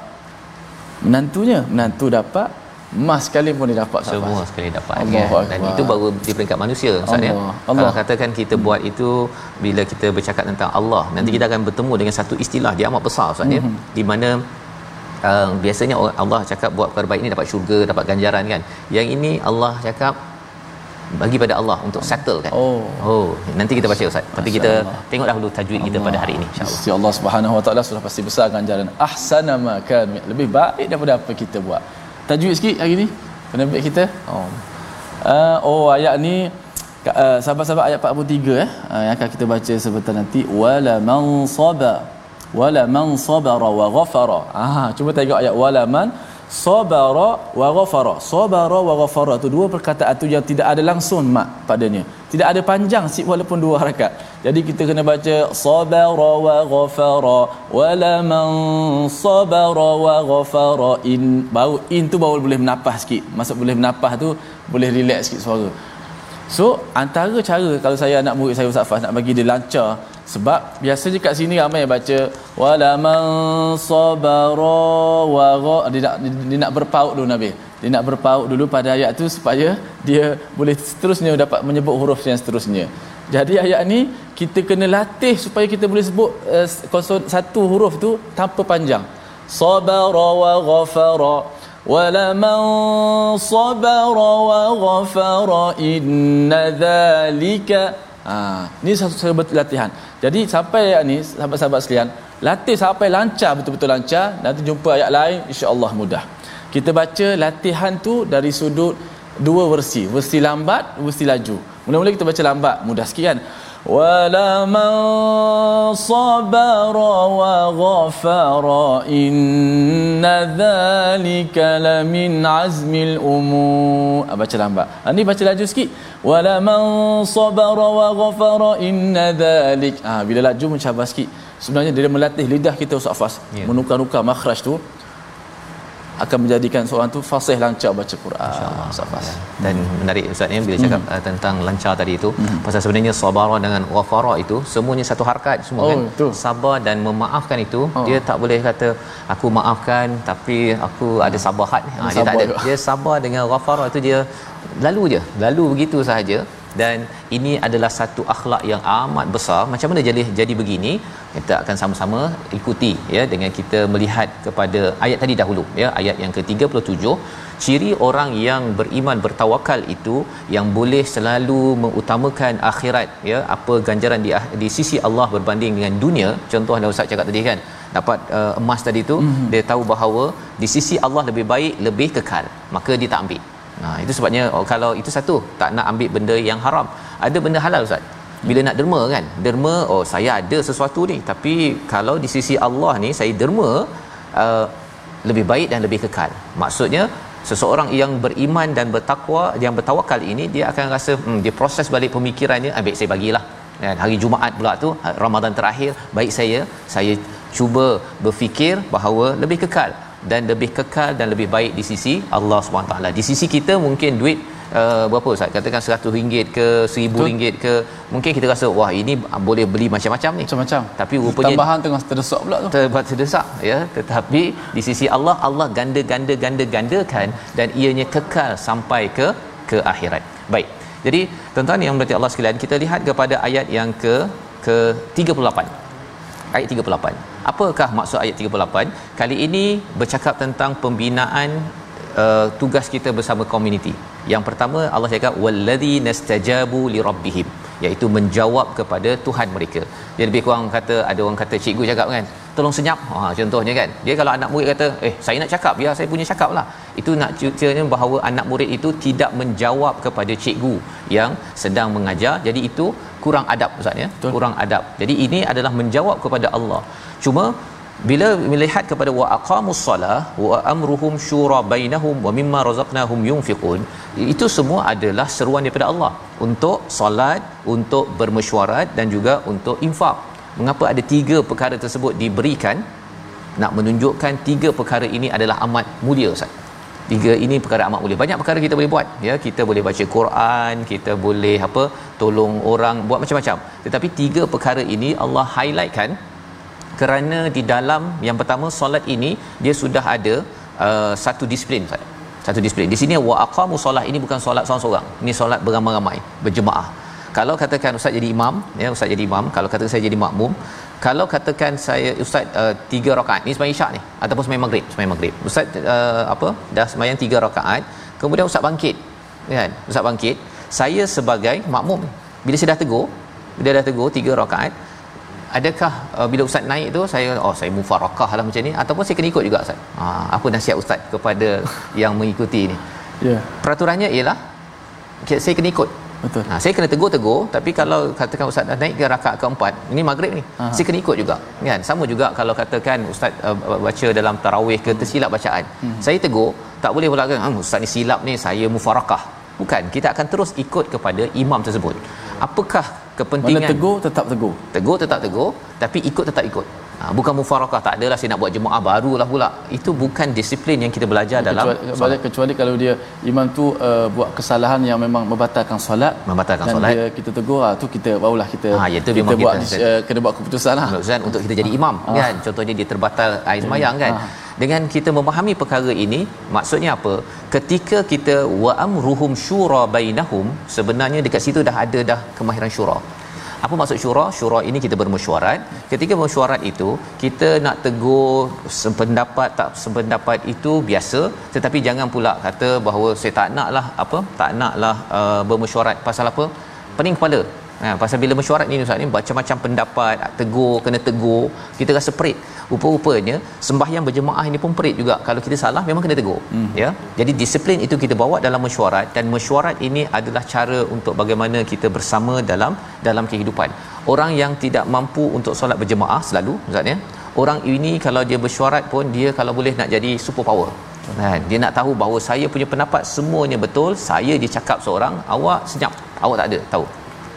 menantunya menantu dapat emas sekalipun dia dapat semua Safas. sekali dapat Allahu kan dan Akbar. itu baru di peringkat manusia Ustaz ya Allah. kalau Allah. katakan kita buat itu bila kita bercakap tentang Allah nanti kita akan bertemu dengan satu istilah dia amat besar Ustaz ya Mhm. di mana uh, biasanya Allah cakap buat perkara baik ni dapat syurga dapat ganjaran kan yang ini Allah cakap bagi pada Allah untuk settle kan Oh. oh nanti kita baca Ustaz tapi kita tengok dahulu tajwid kita pada hari ini insyaallah Allah Subhanahu Wa Taala sudah pasti besar ganjaran ahsana ma kan lebih baik daripada apa kita buat. Tajwid sikit hari ni penerbit kita. Oh. Uh, oh ayat ni uh, sahabat-sahabat ayat 43 eh uh, yang akan kita baca sebentar nanti wala man saba wala man sabara wa ghafara. Ah cuba tengok ayat wala man sabara wa ghafara. Sabara wa ghafara tu dua perkataan tu yang tidak ada langsung mak padanya. Tidak ada panjang si walaupun dua harakat. Jadi kita kena baca sabara wa ghafara wala man sabara wa ghafara in baru in tu baru boleh menapah sikit. Maksud boleh menapah tu boleh relax sikit suara. So antara cara kalau saya anak murid saya Ustaz Fas nak bagi dia lancar sebab biasanya kat sini ramai yang baca wala man sabara wa gha dia nak, dia nak berpaut dulu Nabi. Dia nak berpaut dulu pada ayat tu supaya dia boleh seterusnya dapat menyebut huruf yang seterusnya. Jadi ayat ni kita kena latih supaya kita boleh sebut uh, konson satu huruf tu tanpa panjang. Sabara wa ghafara ولمن صبر وغفر إن ذلك Ha, ni satu cara latihan. Jadi sampai ni sahabat-sahabat sekalian, latih sampai lancar betul-betul lancar, nanti jumpa ayat lain insya-Allah mudah. Kita baca latihan tu dari sudut dua versi, versi lambat, versi laju. Mula-mula kita baca lambat, mudah sikit kan. ولمن صبر وغفر إن ذلك لمن عزم الأمور ah, baca lambat ah, ni baca laju sikit ولمن صبر وغفر إن ذلك ah, bila laju mencabar sikit sebenarnya dia melatih lidah kita Ustaz Fas Ya. menukar-nukar makhraj tu akan menjadikan seorang tu fasih lancar baca Quran. Ustaz Fas. Dan menarik ustaz ni bila cakap Hmm. uh, tentang lancar tadi itu pasal sebenarnya sabara dengan ghafara itu semuanya satu harakat semua Oh, kan? betul. sabar dan memaafkan itu Oh. dia tak boleh kata aku maafkan tapi aku ada sabahat ha, dia tak sabar ada. Juga. dia sabar dengan ghafara itu dia lalu je. Lalu begitu sahaja dan ini adalah satu akhlak yang amat besar. Macam mana jadi jadi begini? Kita akan sama-sama ikuti ya dengan kita melihat kepada ayat tadi dahulu ya ayat yang ke-37 ciri orang yang beriman bertawakal itu yang boleh selalu mengutamakan akhirat ya apa ganjaran di di sisi Allah berbanding dengan dunia. Contoh yang ustaz cakap tadi kan? Dapat uh, emas tadi tu mm-hmm. dia tahu bahawa di sisi Allah lebih baik lebih kekal. Maka dia tak ambil Nah, itu sebabnya oh, kalau itu satu tak nak ambil benda yang haram. Ada benda halal ustaz. Bila nak derma kan, derma oh saya ada sesuatu ni tapi kalau di sisi Allah ni saya derma uh, lebih baik dan lebih kekal. Maksudnya seseorang yang beriman dan bertakwa yang bertawakal ini dia akan rasa hmm, dia proses balik pemikirannya ah, baik saya bagilah kan hari Jumaat pula tu ha, Ramadan terakhir baik saya saya cuba berfikir bahawa lebih kekal dan lebih kekal dan lebih baik di sisi Allah SWT. Di sisi kita mungkin duit uh, berapa ustaz? Katakan 100 ringgit ke 1000 ringgit ke mungkin kita rasa wah ini boleh beli macam-macam ni. Macam-macam. Tapi rupanya tambahan tengah terdesak pula tu. Terbuat terdesak ya. Tetapi di sisi Allah Allah ganda-ganda ganda-gandakan dan ianya kekal sampai ke ke akhirat. Baik. Jadi tuan-tuan yang berarti Allah sekalian kita lihat kepada ayat yang ke ke 38 ayat 38 apakah maksud ayat 38 kali ini bercakap tentang pembinaan uh, tugas kita bersama komuniti. Yang pertama Allah cakap wallazi nastajabu lirabbihim iaitu menjawab kepada Tuhan mereka. Dia lebih kurang kata ada orang kata cikgu cakap kan tolong senyap. Ha contohnya kan. Dia kalau anak murid kata eh saya nak cakap biar saya punya cakap lah. Itu nak ceritanya bahawa anak murid itu tidak menjawab kepada cikgu yang sedang mengajar. Jadi itu kurang adab ustaz ya? Kurang adab. Jadi ini adalah menjawab kepada Allah. Cuma bila melihat kepada wa aqamus salah wa amruhum syura bainahum wa mimma razaqnahum yunfiqun itu semua adalah seruan daripada Allah. Untuk solat untuk bermesyuarat dan juga untuk infak. Mengapa ada tiga perkara tersebut diberikan? Nak menunjukkan tiga perkara ini adalah amat mulia Ustaz tiga ini perkara amat mulia banyak perkara kita boleh buat. Ya kita boleh baca Quran kita boleh apa tolong orang buat macam-macam. Tetapi tiga perkara ini Allah highlightkan kerana di dalam yang pertama solat ini dia sudah ada uh, satu disiplin satu disiplin. Di sini wa aqamu solat ini bukan solat seorang-seorang. Ini solat beramai-ramai berjemaah kalau katakan ustaz jadi imam ya ustaz jadi imam kalau katakan saya jadi makmum kalau katakan saya ustaz uh, tiga rakaat ni sembahyang isyak ni ataupun sembahyang maghrib sembahyang maghrib. Ustaz uh, apa dah sembahyang tiga rakaat kemudian ustaz bangkit kan? Ustaz bangkit saya sebagai makmum bila saya dah tegur bila dah tegur tiga rakaat adakah uh, bila ustaz naik tu saya oh saya mufarakah lah macam ni ataupun saya kena ikut juga ustaz. Ha, apa nasihat ustaz kepada yang mengikuti ni? Ya. Yeah. peraturannya ialah saya kena ikut betul. Ha, saya kena tegur-tegur tapi kalau katakan ustaz dah naik ke rakaat keempat ini maghrib ni Aha. saya kena ikut juga kan? Sama juga kalau katakan ustaz uh, baca dalam tarawih ke tersilap bacaan. Hmm. saya tegur tak boleh pula kan ustaz ni silap ni saya mufarakah. Bukan kita akan terus ikut kepada imam tersebut. Apakah kepentingan mana tegur tetap tegur. Tegur tetap tegur tapi ikut tetap ikut Ha, bukan mufarakah tak adalah saya nak buat jemaah barulah pula. Itu bukan disiplin yang kita belajar kecuali, dalam kecuali, kecuali kalau dia imam tu uh, buat kesalahan yang memang membatalkan solat membatalkan dan solat. dia kita tegur ha, tu kita barulah kita ha, itu kita buat kita, uh, kena buat keputusan lah. Keputusan untuk kita jadi imam ha. kan? Contohnya dia terbatal air sembahyang kan? ha. dengan kita memahami perkara ini maksudnya apa? Ketika kita wa amruhum syura bainahum sebenarnya dekat situ dah ada dah kemahiran syura apa maksud syura? Syura ini kita bermesyuarat. Ketika bermesyuarat itu kita nak tegur sependapat tak sependapat itu biasa. Tetapi jangan pula kata bahawa saya tak naklah apa tak naklah uh, bermesyuarat pasal apa? Pening kepala Ha, pasal bila mesyuarat ni Ustaz ni macam-macam pendapat tegur kena tegur kita rasa perit. Rupa-rupanya sembahyang berjemaah ini pun perit juga. Kalau kita salah memang kena tegur hmm. ya. Jadi disiplin itu kita bawa dalam mesyuarat dan mesyuarat ini adalah cara untuk bagaimana kita bersama dalam dalam kehidupan. Orang yang tidak mampu untuk solat berjemaah selalu Ustaz ya. Orang ini kalau dia bersyuarat pun dia kalau boleh nak jadi super power kan dia nak tahu bahawa saya punya pendapat semuanya betul saya dia cakap seorang awak senyap. Awak tak ada tahu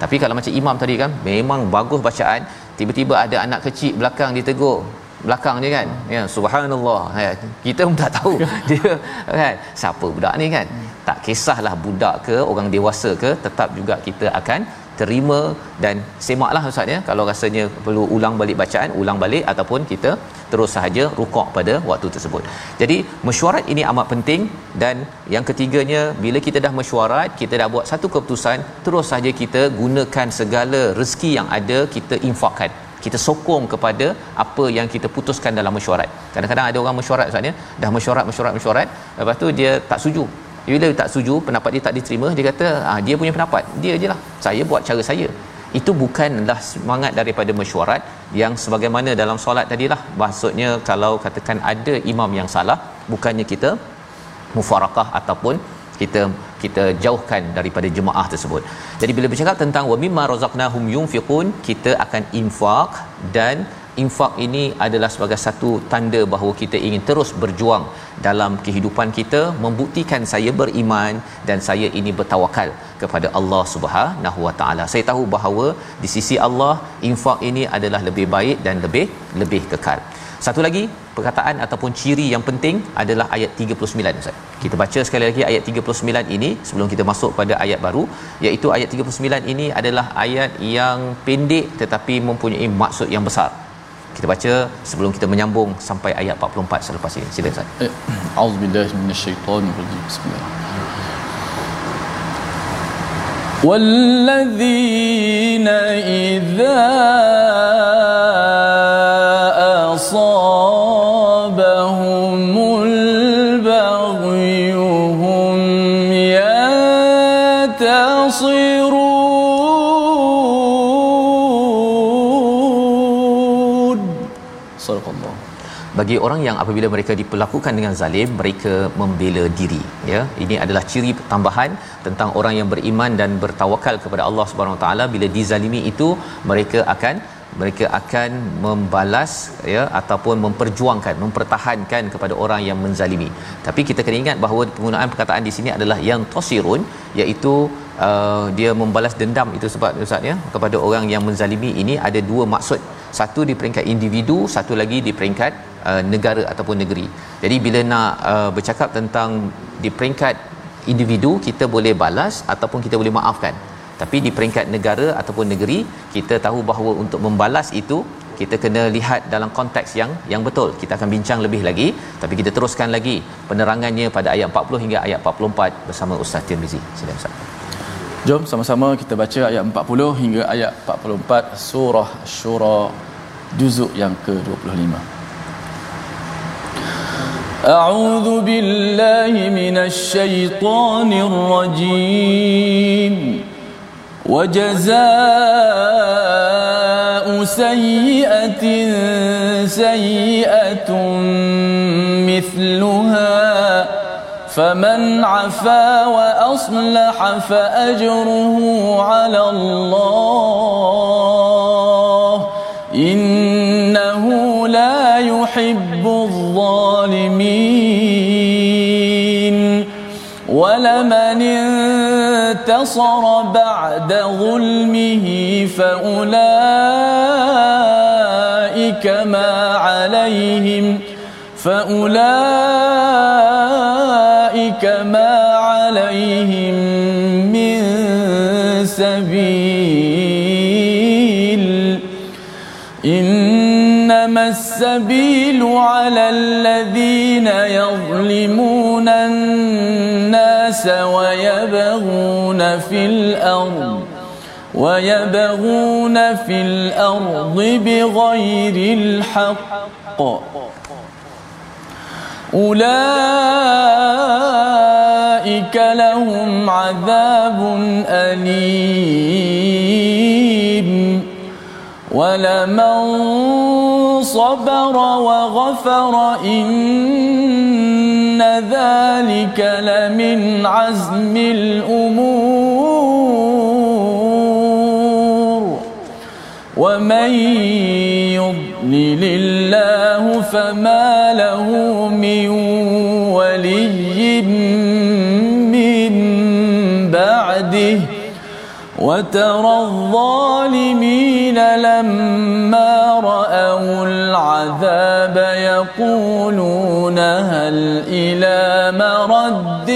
tapi kalau macam imam tadi kan memang bagus bacaan tiba-tiba ada anak kecil belakang ditegur belakang dia kan? Ya subhanallah. Ya, kita pun tak tahu. (laughs) Dia kan? Siapa budak ni kan? Tak kisahlah budak ke orang dewasa ke tetap juga kita akan terima dan semaklah ustaz ya kalau rasanya perlu ulang balik bacaan ulang balik ataupun kita terus sahaja rukuk pada waktu tersebut. Jadi mesyuarat ini amat penting dan yang ketiganya bila kita dah mesyuarat, kita dah buat satu keputusan, terus sahaja kita gunakan segala rezeki yang ada kita infakkan. Kita sokong kepada apa yang kita putuskan dalam mesyuarat. Kadang-kadang ada orang mesyuarat Ustaz ya, dah mesyuarat mesyuarat mesyuarat, lepas tu dia tak setuju. Bila tak setuju, pendapat dia tak diterima, dia kata, ah dia punya pendapat. Dia ajalah. Saya buat cara saya itu bukanlah semangat daripada mesyuarat yang sebagaimana dalam solat tadilah maksudnya kalau katakan ada imam yang salah bukannya kita mufarakah ataupun kita kita jauhkan daripada jemaah tersebut. Jadi bila bercakap tentang wa mimma razaqnahum yunfiqun kita akan infak dan infak ini adalah sebagai satu tanda bahawa kita ingin terus berjuang dalam kehidupan kita membuktikan saya beriman dan saya ini bertawakal kepada Allah Subhanahu Wa Taala. Saya tahu bahawa di sisi Allah infak ini adalah lebih baik dan lebih lebih kekal. Satu lagi perkataan ataupun ciri yang penting adalah ayat 39 Ustaz. Kita baca sekali lagi ayat 39 ini sebelum kita masuk pada ayat baru iaitu ayat 39 ini adalah ayat yang pendek tetapi mempunyai maksud yang besar Kita baca sebelum kita menyambung sampai ayat 44 selepas ini. Sila Ustaz. Eh, Auzubillahi minasyaitonirrajim. Bismillah. والذين إذا bagi orang yang apabila mereka diperlakukan dengan zalim mereka membela diri ya. Ini adalah ciri tambahan tentang orang yang beriman dan bertawakal kepada Allah Subhanahu Wa taala. Bila dizalimi itu mereka akan mereka akan membalas ya ataupun memperjuangkan mempertahankan kepada orang yang menzalimi. Tapi kita kena ingat bahawa penggunaan perkataan di sini adalah yang tosirun iaitu uh, dia membalas dendam itu sebab ustaz ya kepada orang yang menzalimi. Ini ada dua maksud. Satu di peringkat individu satu lagi di peringkat uh, negara ataupun negeri. Jadi bila nak uh, bercakap tentang di peringkat individu kita boleh balas ataupun kita boleh maafkan. Tapi di peringkat negara ataupun negeri kita tahu bahawa untuk membalas itu kita kena lihat dalam konteks yang yang betul. Kita akan bincang lebih lagi tapi kita teruskan lagi penerangannya pada ayat 40 hingga ayat 44 bersama Ustaz Tirmizi. Sila Ustaz. Jom sama-sama kita baca ayat 40 hingga ayat 44 surah Syura juzuk yang ke-25. أعوذ بالله من الشيطان الرجيم. وجزاء سيئة سيئة مثلها. فمن عفا وأصلح فأجره على الله. إنه لا يحب الظالمين. ولمن انتصر بعد ظلمه فأولئك ما عليهم فأولئك ما عليهم من سبيل. إنما السبيل على الذين يظلمون الناس ويبغون في الأرض ويبغون في الأرض بغير الحق. أولئك لهم عذاب أليم. ولمن صبر وغفر إن ذلك لمن عزم الأمور. ومن يضلل الله فما له من ولي وترى الظالمين لما رأوا العذاب يقولون هل إلى مرد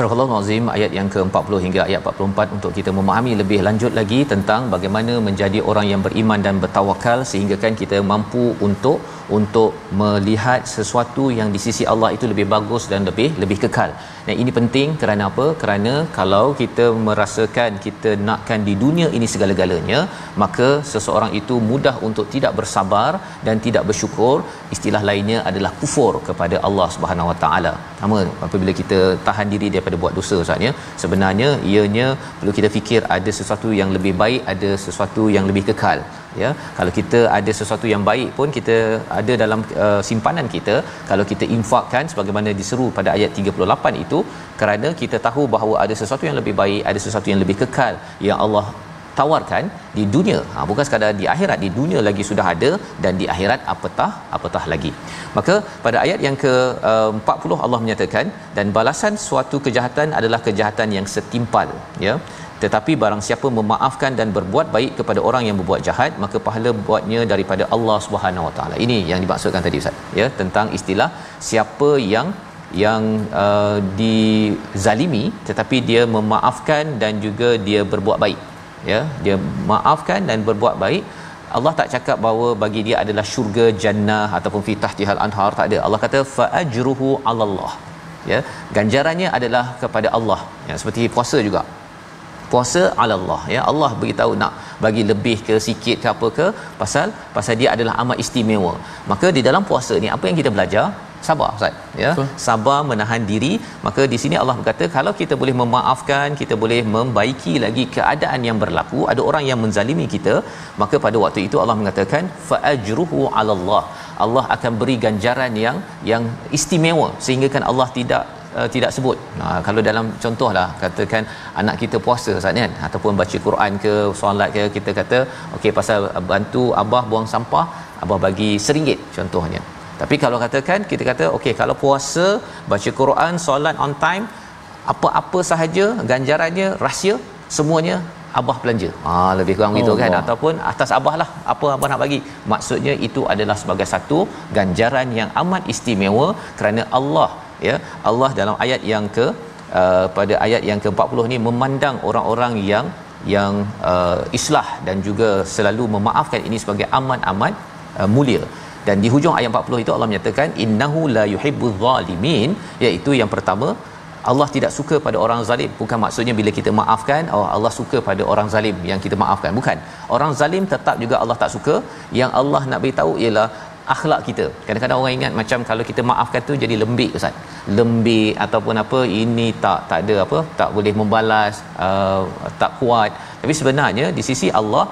Surah Al-Azim ayat yang ke-40 hingga ayat 44 untuk kita memahami lebih lanjut lagi tentang bagaimana menjadi orang yang beriman dan bertawakal sehingga kan kita mampu untuk untuk melihat sesuatu yang di sisi Allah itu lebih bagus dan lebih lebih kekal. Dan ini penting kerana apa? Kerana kalau kita merasakan kita nakkan di dunia ini segala-galanya, maka seseorang itu mudah untuk tidak bersabar dan tidak bersyukur. Istilah lainnya adalah kufur kepada Allah Subhanahu Wa Taala. Sama apabila kita tahan diri daripada buat dosa Ustaz ya. Sebenarnya ianya perlu kita fikir ada sesuatu yang lebih baik, ada sesuatu yang lebih kekal ya kalau kita ada sesuatu yang baik pun kita ada dalam uh, simpanan kita kalau kita infakkan sebagaimana diseru pada ayat 38 itu kerana kita tahu bahawa ada sesuatu yang lebih baik ada sesuatu yang lebih kekal yang Allah tawarkan di dunia. Ha, bukan sekadar di akhirat di dunia lagi sudah ada dan di akhirat apatah apatah lagi. Maka pada ayat yang ke uh, 40 Allah menyatakan dan balasan suatu kejahatan adalah kejahatan yang setimpal. Ya. Tetapi barang siapa memaafkan dan berbuat baik kepada orang yang berbuat jahat maka pahala buatnya daripada Allah Subhanahu Wa Taala. Ini yang dimaksudkan tadi ustaz. Ya tentang istilah siapa yang yang uh, dizalimi tetapi dia memaafkan dan juga dia berbuat baik ya dia maafkan dan berbuat baik. Allah tak cakap bahawa bagi dia adalah syurga jannah ataupun fitah tihal anhar. Tak ada. Allah kata fa ajruhu Allah ya ganjarannya adalah kepada Allah. Ya seperti puasa juga. Puasa 'ala Allah ya Allah beritahu nak bagi lebih ke sikit ke apa ke pasal pasal dia adalah amat istimewa. Maka di dalam puasa ni apa yang kita belajar sabar ustaz ya Betul. sabar menahan diri maka di sini Allah berkata kalau kita boleh memaafkan kita boleh membaiki lagi keadaan yang berlaku ada orang yang menzalimi kita maka pada waktu itu Allah mengatakan fa ajruhu 'ala Allah Allah akan beri ganjaran yang yang istimewa sehingga kan Allah tidak uh, tidak sebut. Ha, kalau dalam contohlah katakan anak kita puasa Ustaz kan ataupun baca Quran ke solat ke kita kata okey pasal bantu abah buang sampah abah bagi RM1 contohnya. Tapi kalau katakan kita kata okey kalau puasa baca Quran solat on time apa-apa sahaja ganjarannya rahsia semuanya abah belanja. Ha lebih kurang begitu kan ataupun atas abah lah apa abah nak bagi. Maksudnya itu adalah sebagai satu ganjaran yang amat istimewa kerana Allah ya Allah dalam ayat yang ke uh, pada ayat yang ke-40 ni memandang orang-orang yang yang uh, islah dan juga selalu memaafkan ini sebagai amat-amat uh, mulia dan di hujung ayat 40 itu Allah menyatakan innahu la yuhibbuz zalimin iaitu yang pertama Allah tidak suka pada orang zalim. Bukan maksudnya bila kita maafkan oh Allah suka pada orang zalim yang kita maafkan. Bukan. Orang zalim tetap juga Allah tak suka. Yang Allah nak beritahu ialah akhlak kita. Kadang-kadang orang ingat macam kalau kita maafkan tu jadi lembik ustaz. Lembik ataupun apa ini tak tak ada apa tak boleh membalas uh, tak kuat. Tapi sebenarnya di sisi Allah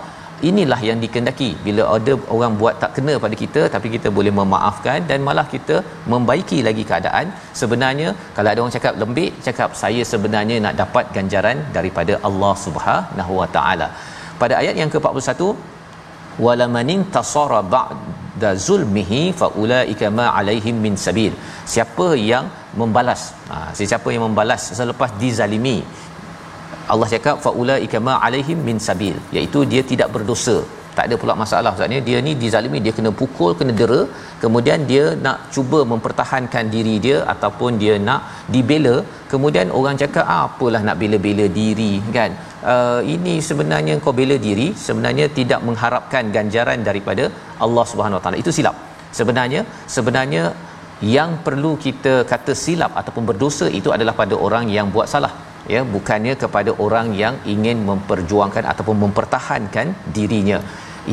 inilah yang dikendaki. Bila ada orang buat tak kena pada kita tapi kita boleh memaafkan dan malah kita membaiki lagi keadaan. Sebenarnya kalau ada orang cakap lembik cakap saya sebenarnya nak dapat ganjaran daripada Allah Subhanahu Wa Taala. Pada ayat yang ke-41 walamanin tasara ba'da zulmihi faulaika ma alaihim min sabil. Siapa yang membalas ha, siapa yang membalas selepas dizalimi Allah cakap faulaika ma alaihim min sabil. Iaitu dia tidak berdosa. Tak ada pula masalah maksudnya dia ni dizalimi dia kena pukul kena dera. Kemudian dia nak cuba mempertahankan diri dia ataupun dia nak dibela. Kemudian orang cakap ah, apalah nak bela-bela diri kan? Uh, ini sebenarnya kau bela diri sebenarnya tidak mengharapkan ganjaran daripada Allah Subhanahu Taala. Itu silap. Sebenarnya sebenarnya yang perlu kita kata silap ataupun berdosa itu adalah pada orang yang buat salah ya bukannya kepada orang yang ingin memperjuangkan ataupun mempertahankan dirinya.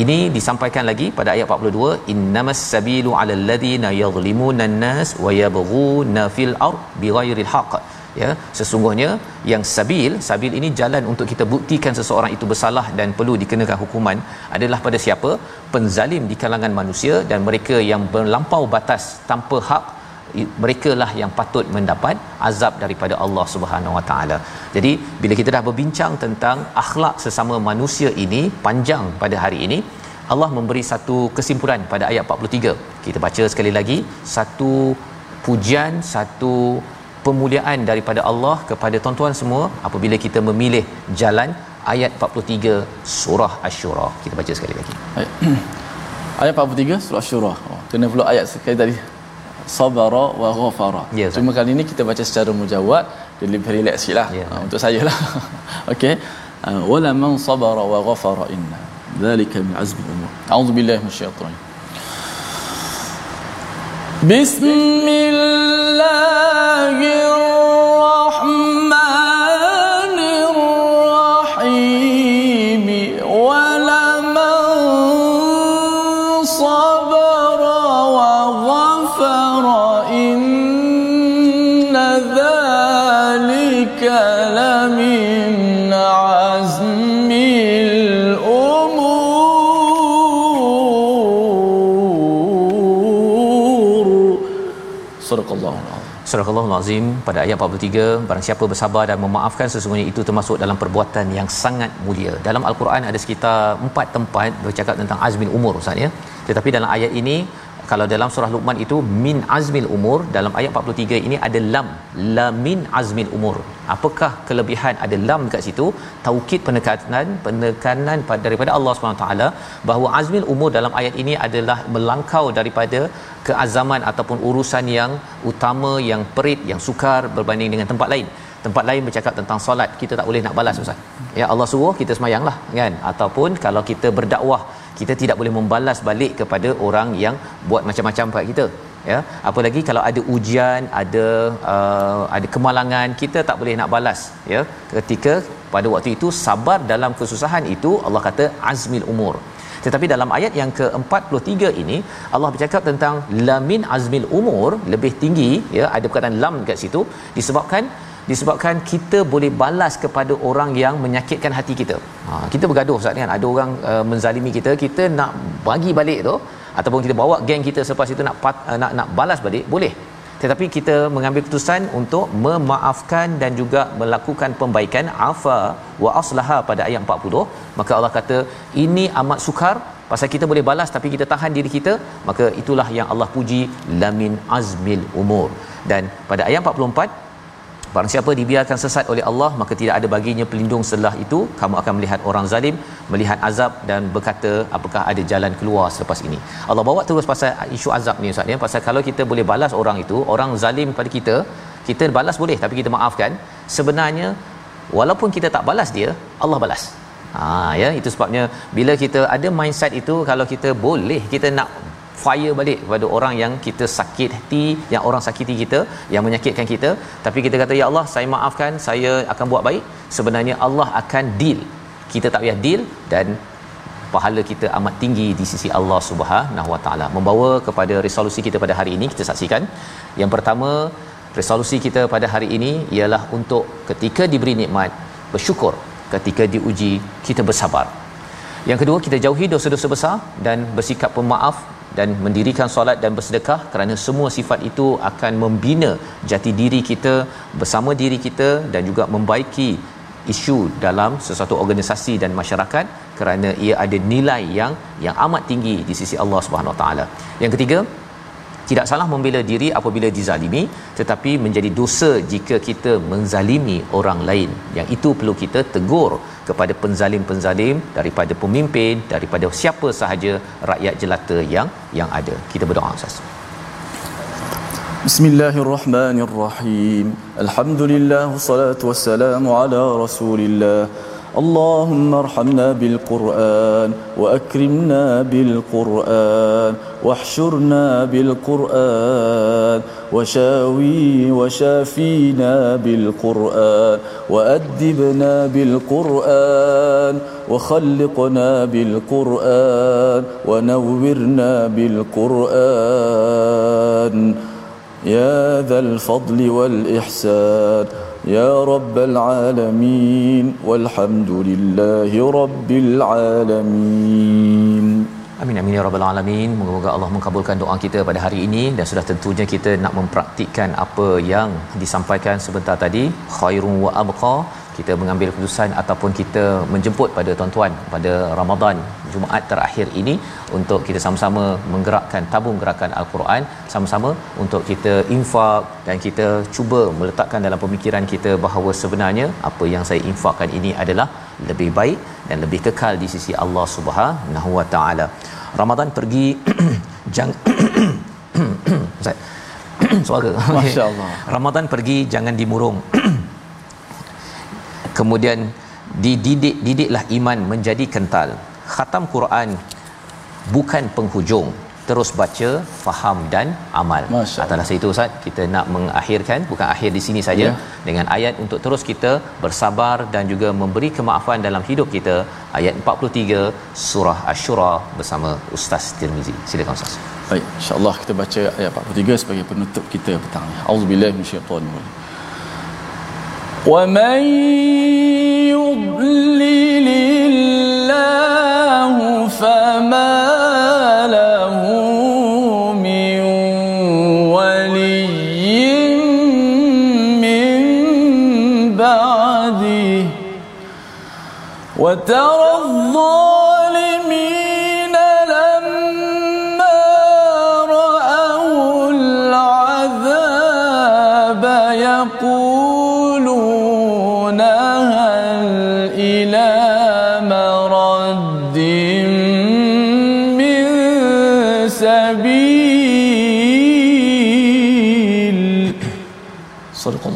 Ini disampaikan lagi pada ayat 42 innamas sabilu 'alal ladina yadhlimuna an-nas wa yabghuna fil ard bighairi haqq. Ya sesungguhnya yang sabil sabil ini jalan untuk kita buktikan seseorang itu bersalah dan perlu dikenakan hukuman adalah pada siapa? Penzalim di kalangan manusia dan mereka yang berlampau batas tanpa hak mereka lah yang patut mendapat azab daripada Allah Subhanahu Wa Taala. Jadi bila kita dah berbincang tentang akhlak sesama manusia ini panjang pada hari ini, Allah memberi satu kesimpulan pada ayat 43. Kita baca sekali lagi satu pujian, satu pemuliaan daripada Allah kepada tuan-tuan semua apabila kita memilih jalan ayat 43 surah Asy-Syura. Kita baca sekali lagi. Ayat 43 surah Asy-Syura. Oh, kena pula ayat sekali tadi sabara wa ghafara. Ya, Cuma kali ini kita baca secara mujawad jadi lebih relax sikitlah ya, uh, untuk saya lah. (laughs) Okey. Uh, wala man sabara wa ghafara inna dhalika min azmi al-umur. A'udzu billahi minasyaitonir Bismillahirrahmanirrahim. Surah Al-Azim pada ayat 43 barang siapa bersabar dan memaafkan sesungguhnya itu termasuk dalam perbuatan yang sangat mulia. Dalam Al-Quran ada sekitar empat tempat bercakap tentang azmil umur Ustaz ya. Tetapi dalam ayat ini kalau dalam surah Luqman itu min azmil umur dalam ayat 43 ini ada lam. La min azmil umur. Apakah kelebihan ada lam dekat situ? Taukid penekanan penekanan daripada Allah taala bahawa azmil umur dalam ayat ini adalah melangkau daripada keazaman ataupun urusan yang utama yang perit yang sukar berbanding dengan tempat lain. Tempat lain bercakap tentang solat kita tak boleh nak balas ustaz. Ya Allah suruh kita semayanglah kan? Ataupun kalau kita berdakwah kita tidak boleh membalas balik kepada orang yang buat macam-macam pada kita ya. Apalagi kalau ada ujian ada uh, ada kemalangan kita tak boleh nak balas ya. Ketika pada waktu itu sabar dalam kesusahan itu Allah kata azmil umur. Tetapi dalam ayat yang ke-43 ini Allah bercakap tentang lamin azmil umur lebih tinggi ya. Ada perkataan lam dekat situ disebabkan disebabkan kita boleh balas kepada orang yang menyakitkan hati kita. Ha, kita bergaduh Ustaz kan ada orang uh, menzalimi kita, kita nak bagi balik tu ataupun kita bawa geng kita selepas itu nak pat, uh, nak nak balas balik, boleh. Tetapi kita mengambil keputusan untuk memaafkan dan juga melakukan pembaikan afa wa aslaha pada ayat 40, maka Allah kata ini amat sukar pasal kita boleh balas tapi kita tahan diri kita, maka itulah yang Allah puji lamin azmil umur. Dan pada ayat 44 Barang siapa dibiarkan sesat oleh Allah maka tidak ada baginya pelindung setelah itu kamu akan melihat orang zalim melihat azab dan berkata apakah ada jalan keluar selepas ini. Allah bawa terus pasal isu azab ni Ustaz ya pasal kalau kita boleh balas orang itu orang zalim pada kita kita balas boleh tapi kita maafkan sebenarnya walaupun kita tak balas dia Allah balas. Ha ya itu sebabnya bila kita ada mindset itu kalau kita boleh kita nak fire balik kepada orang yang kita sakit hati yang orang sakiti kita yang menyakitkan kita. Tapi kita kata ya Allah saya maafkan saya akan buat baik. Sebenarnya Allah akan deal. Kita tak payah deal dan pahala kita amat tinggi di sisi Allah Subhanahu Wa Taala. Membawa kepada resolusi kita pada hari ini kita saksikan. Yang pertama resolusi kita pada hari ini ialah untuk ketika diberi nikmat bersyukur. Ketika diuji kita bersabar. Yang kedua kita jauhi dosa-dosa besar dan bersikap pemaaf dan mendirikan solat dan bersedekah kerana semua sifat itu akan membina jati diri kita bersama diri kita dan juga membaiki isu dalam sesuatu organisasi dan masyarakat kerana ia ada nilai yang yang amat tinggi di sisi Allah Subhanahu Wa Taala. Yang ketiga, tidak salah membela diri apabila dizalimi tetapi menjadi dosa jika kita menzalimi orang lain. Yang itu perlu kita tegur kepada penzalim-penzalim daripada pemimpin daripada siapa sahaja rakyat jelata yang yang ada. Kita berdoa ustaz. Bismillahirrahmanirrahim. Alhamdulillah wassalatu wassalamu ala Rasulillah اللهم ارحمنا بالقرآن وأكرمنا بالقرآن واحشرنا بالقرآن وشاوي وشافينا بالقرآن وأدبنا بالقرآن وخلقنا بالقرآن ونورنا بالقرآن يا ذا الفضل والإحسان يا رب العالمين والحمد لله رب العالمين Amin amin ya rabbal alamin. Moga-moga Allah mengabulkan doa kita pada hari ini dan sudah tentunya kita nak mempraktikkan apa yang disampaikan sebentar tadi, khairun wa abqa kita mengambil keputusan ataupun kita menjemput pada tuan-tuan pada Ramadan Jumaat terakhir ini untuk kita sama-sama menggerakkan tabung gerakan Al-Quran sama-sama untuk kita infak dan kita cuba meletakkan dalam pemikiran kita bahawa sebenarnya apa yang saya infakkan ini adalah lebih baik dan lebih kekal di sisi Allah Subhanahu Wa Taala. Ramadan pergi (clears throat) jangan (clears throat) (clears throat) suara masya-Allah. Ramadan pergi jangan dimurung kemudian dididik didiklah iman menjadi kental. Khatam Quran bukan penghujung. Terus baca faham dan amal. Atas itu Ustaz kita nak mengakhirkan bukan akhir di sini saja yeah. dengan ayat untuk terus kita bersabar dan juga memberi kemaafan dalam hidup kita. Ayat 43 surah asy-syura bersama Ustaz Tirmizi. Silakan Ustaz. Baik insyaallah kita baca ayat 43 sebagai penutup kita petang ni auzubillahi minasyaitanir rajim ومن يضلل الله فما له من ولي من بعده وترى الظالمين 써줄 고